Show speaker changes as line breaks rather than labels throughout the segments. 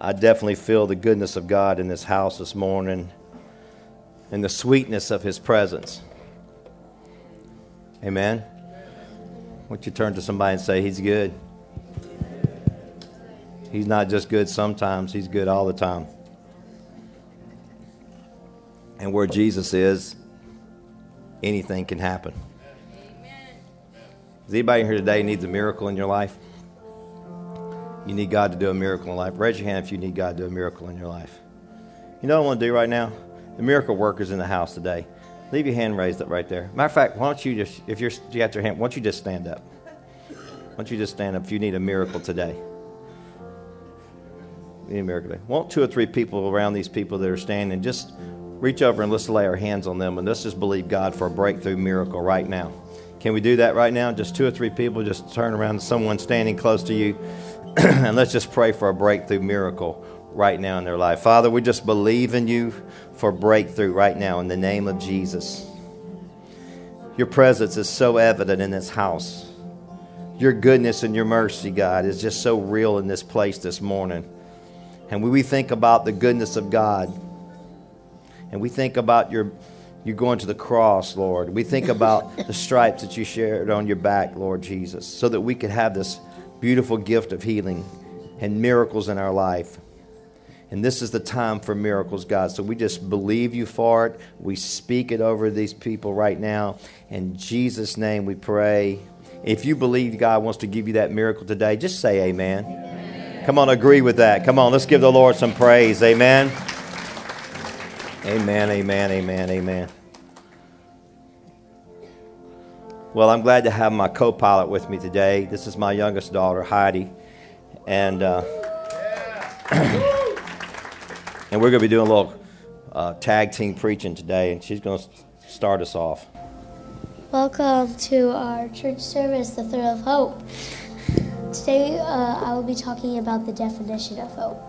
I definitely feel the goodness of God in this house this morning and the sweetness of His presence. Amen. Won't you turn to somebody and say, He's good? He's not just good sometimes, He's good all the time. And where Jesus is, anything can happen. Is anybody here today needs a miracle in your life? You need God to do a miracle in life. Raise your hand if you need God to do a miracle in your life. You know what I want to do right now? The miracle workers in the house today. Leave your hand raised up right there. Matter of fact, why don't you just, if you're, you got your hand, why don't you just stand up? Why don't you just stand up if you need a miracle today? You need a miracle today. Won't two or three people around these people that are standing just reach over and let's lay our hands on them and let's just believe God for a breakthrough miracle right now. Can we do that right now? Just two or three people, just turn around to someone standing close to you and let's just pray for a breakthrough miracle right now in their life. Father, we just believe in you for breakthrough right now in the name of Jesus. Your presence is so evident in this house. Your goodness and your mercy, God, is just so real in this place this morning. And when we think about the goodness of God, and we think about your you going to the cross, Lord. We think about the stripes that you shared on your back, Lord Jesus, so that we could have this beautiful gift of healing and miracles in our life. And this is the time for miracles, God. So we just believe you for it. We speak it over these people right now. In Jesus' name we pray. If you believe God wants to give you that miracle today, just say amen. amen. Come on, agree with that. Come on, let's give the Lord some praise. Amen. Amen, amen, amen, amen. Well, I'm glad to have my co pilot with me today. This is my youngest daughter, Heidi. And, uh, and we're going to be doing a little uh, tag team preaching today, and she's going to start us off.
Welcome to our church service, The Thrill of Hope. Today, uh, I will be talking about the definition of hope.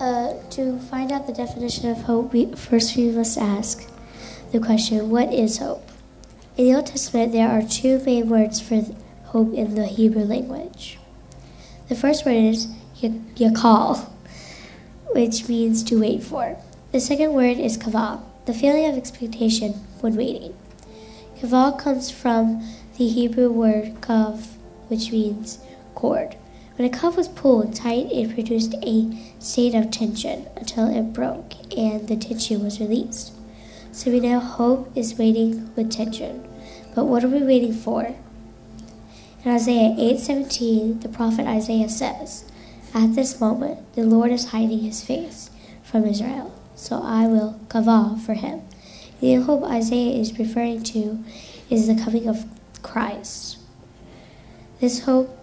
Uh, to find out the definition of hope, we, first we must ask the question what is hope? In the Old Testament, there are two main words for hope in the Hebrew language. The first word is yakal, which means to wait for. The second word is kavah, the feeling of expectation when waiting. Kavah comes from the Hebrew word kav, which means cord. When a kav was pulled tight, it produced a state of tension until it broke and the tension was released. So we know hope is waiting with tension. But what are we waiting for? In Isaiah 8:17, the prophet Isaiah says, "At this moment, the Lord is hiding his face from Israel, so I will kavah for him." The hope Isaiah is referring to is the coming of Christ. This hope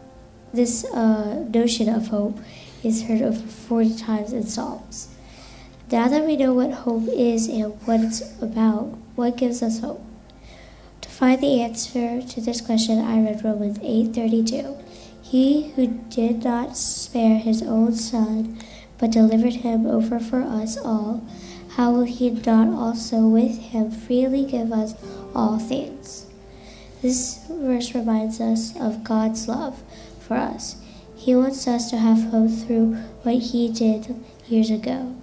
this uh, notion of hope is heard over 40 times in Psalms. Now that we know what hope is and what it's about, what gives us hope? To find the answer to this question, I read Romans 8:32. He who did not spare his own son, but delivered him over for us all, how will he not also with him freely give us all things? This verse reminds us of God's love for us. He wants us to have hope through what He did years ago,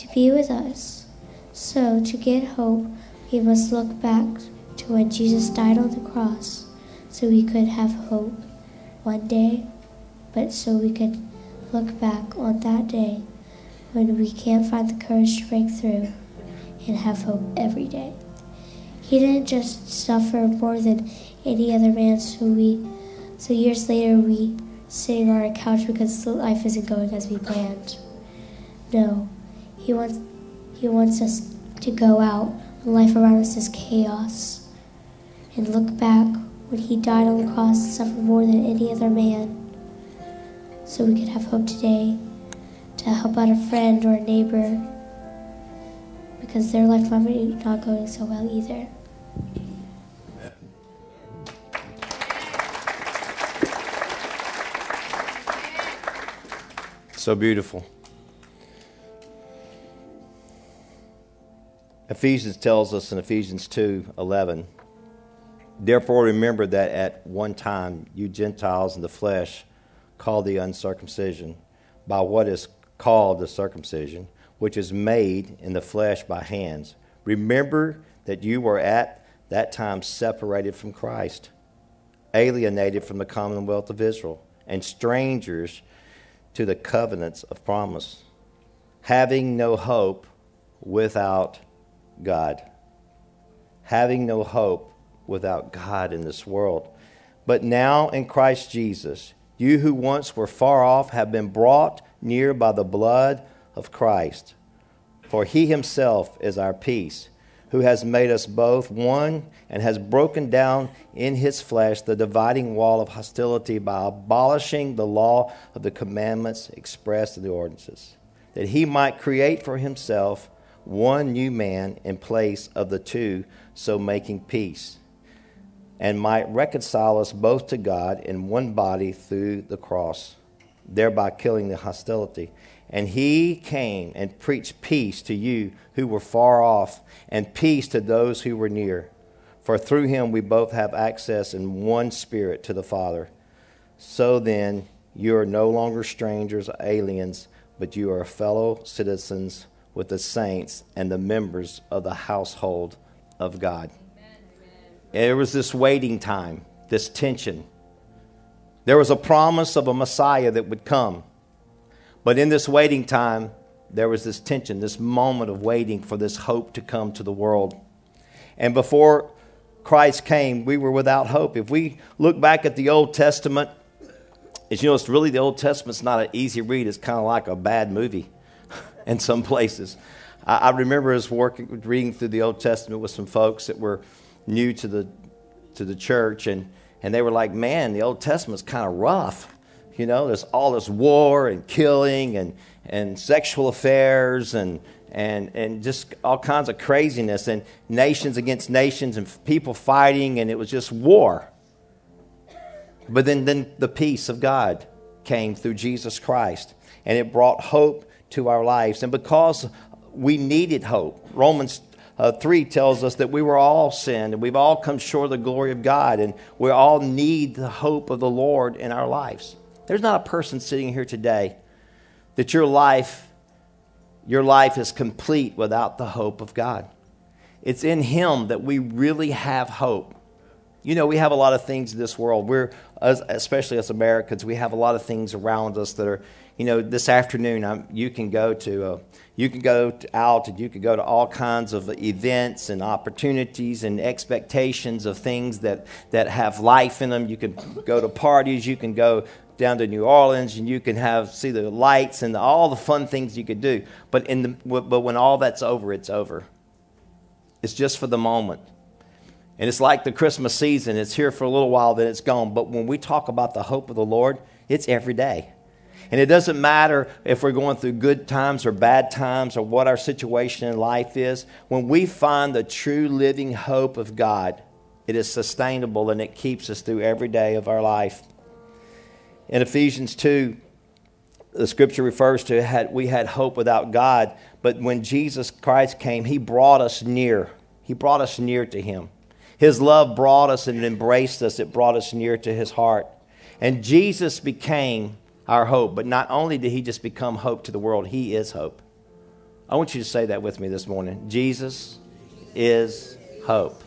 to be with us. So, to get hope, we must look back to when Jesus died on the cross so we could have hope one day, but so we could look back on that day when we can't find the courage to break through and have hope every day. He didn't just suffer more than any other man so we so years later, we sitting on our couch because life isn't going as we planned. No, he wants he wants us to go out when life around us is chaos, and look back when he died on the cross and suffered more than any other man, so we could have hope today to help out a friend or a neighbor because their life might be not going so well either.
So beautiful. Ephesians tells us in Ephesians 2 11, Therefore remember that at one time you Gentiles in the flesh called the uncircumcision by what is called the circumcision, which is made in the flesh by hands. Remember that you were at that time separated from Christ, alienated from the commonwealth of Israel, and strangers to the covenants of promise, having no hope without God. Having no hope without God in this world. But now in Christ Jesus, you who once were far off have been brought near by the blood of Christ. For he himself is our peace, who has made us both one and has broken down in his flesh the dividing wall of hostility by abolishing the law of the commandments expressed in the ordinances, that he might create for himself one new man in place of the two, so making peace, and might reconcile us both to God in one body through the cross thereby killing the hostility. And he came and preached peace to you who were far off, and peace to those who were near. For through him we both have access in one spirit to the Father. So then, you are no longer strangers, or aliens, but you are fellow citizens with the saints and the members of the household of God. There was this waiting time, this tension there was a promise of a Messiah that would come. But in this waiting time, there was this tension, this moment of waiting for this hope to come to the world. And before Christ came, we were without hope. If we look back at the Old Testament, as you know, it's really the Old Testament's not an easy read. It's kind of like a bad movie in some places. I, I remember us working, reading through the Old Testament with some folks that were new to the to the church, and and they were like, man, the Old Testament's kind of rough. You know, there's all this war and killing and, and sexual affairs and, and, and just all kinds of craziness and nations against nations and people fighting, and it was just war. But then, then the peace of God came through Jesus Christ, and it brought hope to our lives. And because we needed hope, Romans uh, 3 tells us that we were all sinned and we've all come short of the glory of God and we all need the hope of the Lord in our lives. There's not a person sitting here today that your life your life is complete without the hope of God. It's in him that we really have hope. You know, we have a lot of things in this world. We're, especially as Americans, we have a lot of things around us that are, you know, this afternoon I'm, you can go to a, you can go out and you can go to all kinds of events and opportunities and expectations of things that, that have life in them. You can go to parties, you can go down to New Orleans and you can have see the lights and all the fun things you could do. But in the, but when all that's over, it's over. It's just for the moment. And it's like the Christmas season. It's here for a little while, then it's gone. But when we talk about the hope of the Lord, it's every day. And it doesn't matter if we're going through good times or bad times or what our situation in life is. When we find the true living hope of God, it is sustainable and it keeps us through every day of our life. In Ephesians 2, the scripture refers to had, we had hope without God, but when Jesus Christ came, he brought us near. He brought us near to him. His love brought us and embraced us, it brought us near to his heart. And Jesus became our hope. But not only did he just become hope to the world, he is hope. I want you to say that with me this morning. Jesus is hope.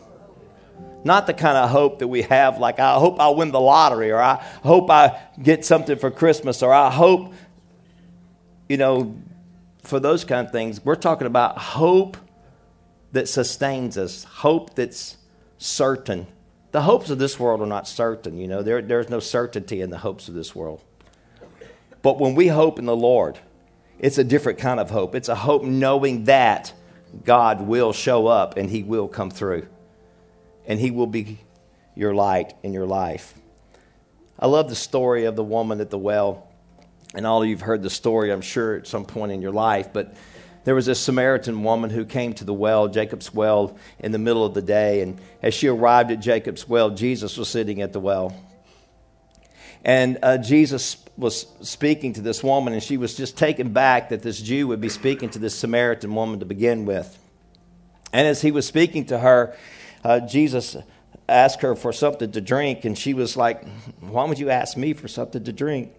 Not the kind of hope that we have, like, I hope I'll win the lottery, or I hope I get something for Christmas, or I hope, you know, for those kind of things. We're talking about hope that sustains us, hope that's certain. The hopes of this world are not certain, you know, there, there's no certainty in the hopes of this world. But when we hope in the Lord, it's a different kind of hope. It's a hope knowing that God will show up and He will come through. And He will be your light in your life. I love the story of the woman at the well. And all of you have heard the story, I'm sure, at some point in your life. But there was a Samaritan woman who came to the well, Jacob's well, in the middle of the day. And as she arrived at Jacob's well, Jesus was sitting at the well. And uh, Jesus was speaking to this woman, and she was just taken back that this Jew would be speaking to this Samaritan woman to begin with. And as he was speaking to her, uh, Jesus asked her for something to drink, and she was like, Why would you ask me for something to drink?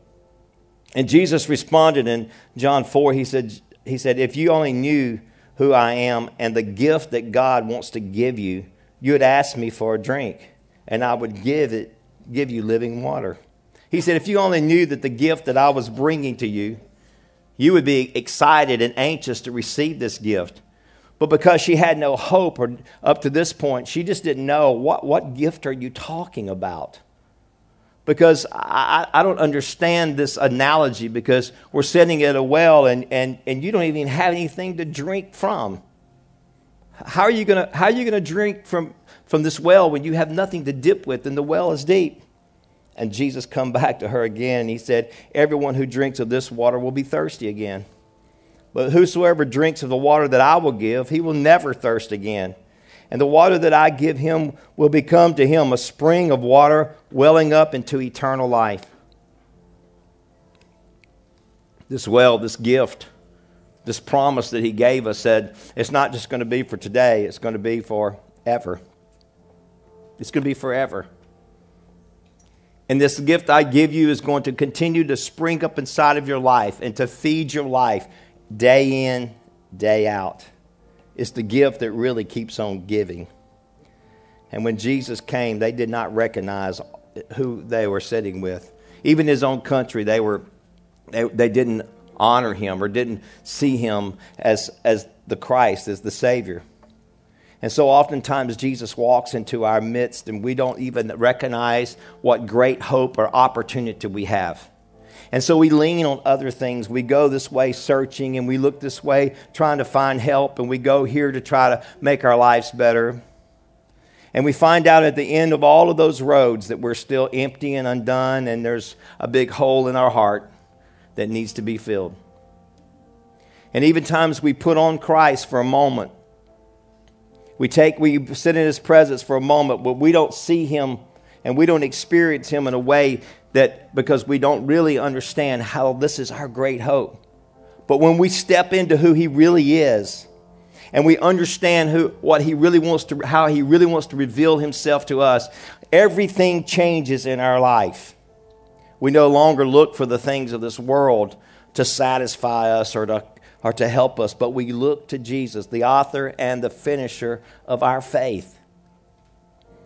And Jesus responded in John 4, he said, he said, If you only knew who I am and the gift that God wants to give you, you would ask me for a drink, and I would give it, give you living water. He said, If you only knew that the gift that I was bringing to you, you would be excited and anxious to receive this gift. But because she had no hope or up to this point, she just didn't know what, what gift are you talking about? Because I, I don't understand this analogy because we're sitting at a well and, and, and you don't even have anything to drink from. How are you going to how are you to drink from, from this well when you have nothing to dip with and the well is deep? And Jesus come back to her again and he said, Everyone who drinks of this water will be thirsty again. But whosoever drinks of the water that I will give, he will never thirst again. And the water that I give him will become to him a spring of water welling up into eternal life. This well, this gift, this promise that he gave us said it's not just going to be for today, it's going to be forever. It's going to be forever. And this gift I give you is going to continue to spring up inside of your life and to feed your life day in, day out. It's the gift that really keeps on giving. And when Jesus came, they did not recognize who they were sitting with. Even his own country, they, were, they, they didn't honor him or didn't see him as, as the Christ, as the Savior. And so oftentimes Jesus walks into our midst and we don't even recognize what great hope or opportunity we have. And so we lean on other things. We go this way searching and we look this way trying to find help and we go here to try to make our lives better. And we find out at the end of all of those roads that we're still empty and undone and there's a big hole in our heart that needs to be filled. And even times we put on Christ for a moment we take, we sit in his presence for a moment, but we don't see him and we don't experience him in a way that because we don't really understand how this is our great hope. But when we step into who he really is, and we understand who, what he really wants to, how he really wants to reveal himself to us, everything changes in our life. We no longer look for the things of this world to satisfy us or to or to help us, but we look to Jesus, the author and the finisher of our faith.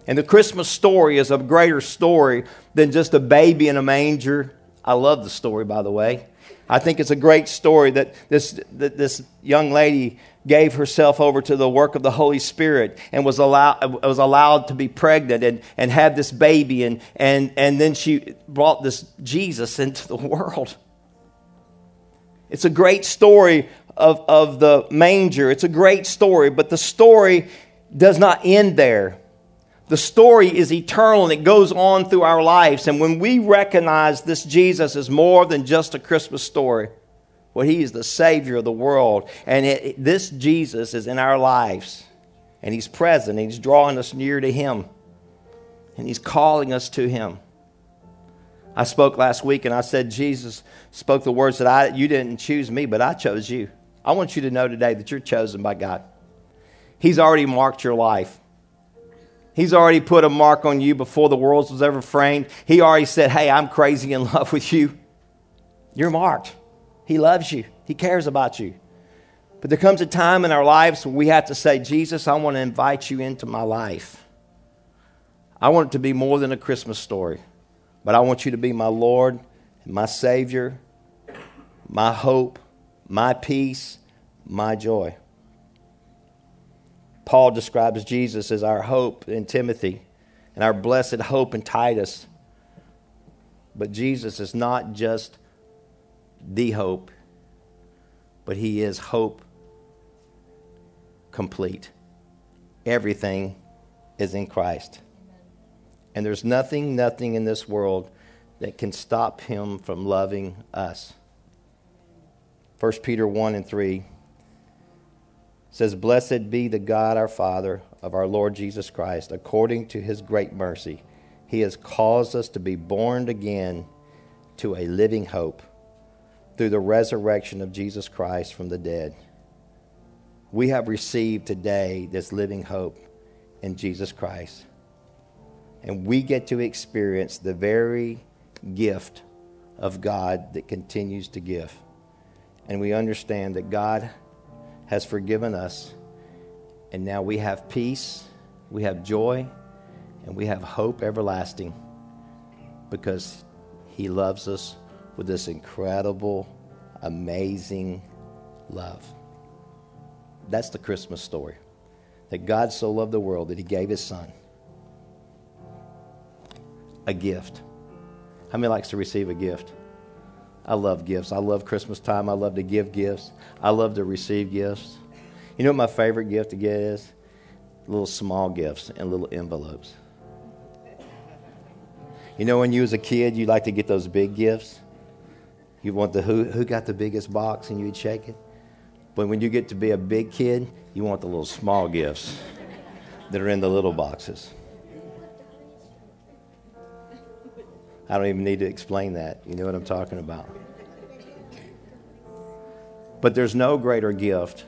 And the Christmas story is a greater story than just a baby in a manger. I love the story, by the way. I think it's a great story that this, that this young lady gave herself over to the work of the Holy Spirit and was allowed, was allowed to be pregnant and, and have this baby. And, and, and then she brought this Jesus into the world. It's a great story of, of the manger. It's a great story, but the story does not end there. The story is eternal and it goes on through our lives. And when we recognize this Jesus is more than just a Christmas story, well, He is the Savior of the world. And it, this Jesus is in our lives. And He's present. And he's drawing us near to Him. And He's calling us to Him. I spoke last week and I said, Jesus spoke the words that I, you didn't choose me, but I chose you. I want you to know today that you're chosen by God. He's already marked your life. He's already put a mark on you before the world was ever framed. He already said, Hey, I'm crazy in love with you. You're marked. He loves you, He cares about you. But there comes a time in our lives when we have to say, Jesus, I want to invite you into my life. I want it to be more than a Christmas story. But I want you to be my Lord, my Savior, my hope, my peace, my joy. Paul describes Jesus as our hope in Timothy and our blessed hope in Titus. But Jesus is not just the hope, but he is hope complete. Everything is in Christ. And there's nothing, nothing in this world that can stop him from loving us. 1 Peter 1 and 3 says, Blessed be the God our Father of our Lord Jesus Christ, according to his great mercy. He has caused us to be born again to a living hope through the resurrection of Jesus Christ from the dead. We have received today this living hope in Jesus Christ and we get to experience the very gift of God that continues to give. And we understand that God has forgiven us, and now we have peace, we have joy, and we have hope everlasting because He loves us with this incredible, amazing love. That's the Christmas story. That God so loved the world that He gave His Son a gift. How many likes to receive a gift? I love gifts. I love Christmas time. I love to give gifts. I love to receive gifts. You know what my favorite gift to get is? Little small gifts and little envelopes. You know, when you was a kid, you like to get those big gifts. You want the who who got the biggest box, and you'd shake it. But when you get to be a big kid, you want the little small gifts that are in the little boxes. I don't even need to explain that. You know what I'm talking about. But there's no greater gift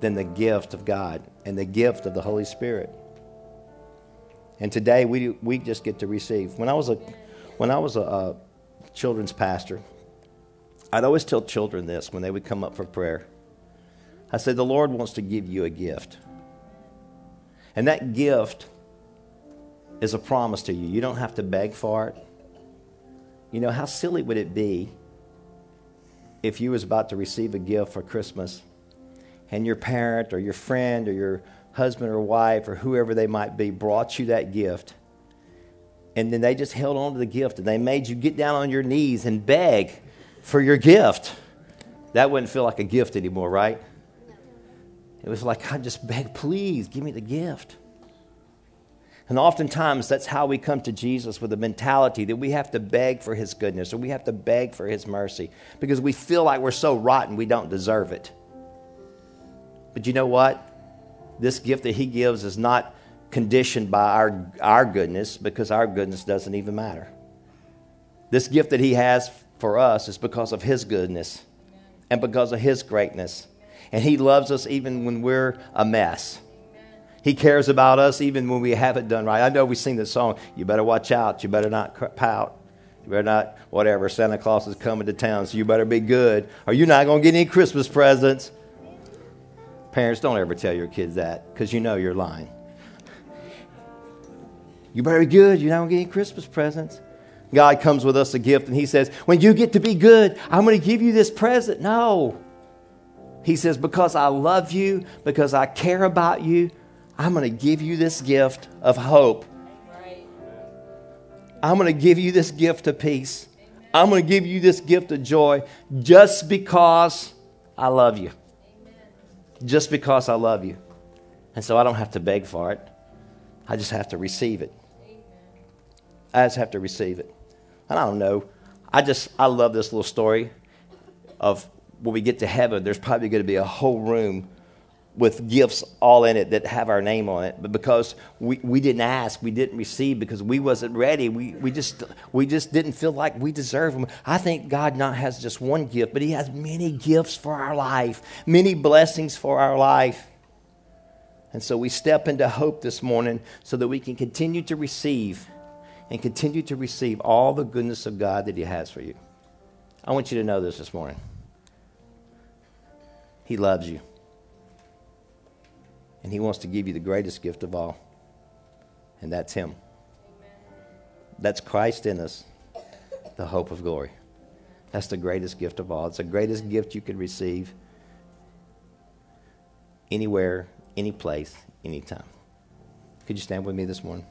than the gift of God and the gift of the Holy Spirit. And today we, we just get to receive. When I was a, when I was a, a children's pastor, I'd always tell children this when they would come up for prayer. I said, The Lord wants to give you a gift. And that gift is a promise to you. You don't have to beg for it. You know, how silly would it be if you was about to receive a gift for Christmas and your parent or your friend or your husband or wife or whoever they might be brought you that gift and then they just held on to the gift and they made you get down on your knees and beg for your gift. That wouldn't feel like a gift anymore, right? It was like, I just beg, please give me the gift. And oftentimes, that's how we come to Jesus with a mentality that we have to beg for his goodness or we have to beg for his mercy because we feel like we're so rotten we don't deserve it. But you know what? This gift that he gives is not conditioned by our, our goodness because our goodness doesn't even matter. This gift that he has for us is because of his goodness and because of his greatness. And he loves us even when we're a mess. He cares about us even when we haven't done right. I know we sing this song, you better watch out, you better not pout. You better not, whatever, Santa Claus is coming to town, so you better be good, or you're not going to get any Christmas presents. Parents, don't ever tell your kids that because you know you're lying. You better be good, you're not going to get any Christmas presents. God comes with us a gift and He says, When you get to be good, I'm going to give you this present. No. He says, Because I love you, because I care about you, I'm going to give you this gift of hope. I'm going to give you this gift of peace. I'm going to give you this gift of joy just because I love you. Just because I love you. And so I don't have to beg for it. I just have to receive it. I just have to receive it. And I don't know. I just, I love this little story of when we get to heaven, there's probably going to be a whole room with gifts all in it that have our name on it. But because we, we didn't ask we didn't receive because we wasn't ready we, we just we just didn't feel like we deserve them. I think god not has just one gift but he has many gifts for our life many blessings for our life. And so we step into hope this morning so that we can continue to receive and continue to receive all the goodness of god that he has for you. I want you to know this this morning. He loves you and He wants to give you the greatest gift of all, and that's Him. That's Christ in us, the hope of glory. That's the greatest gift of all. It's the greatest gift you could receive anywhere, any place, anytime. Could you stand with me this morning?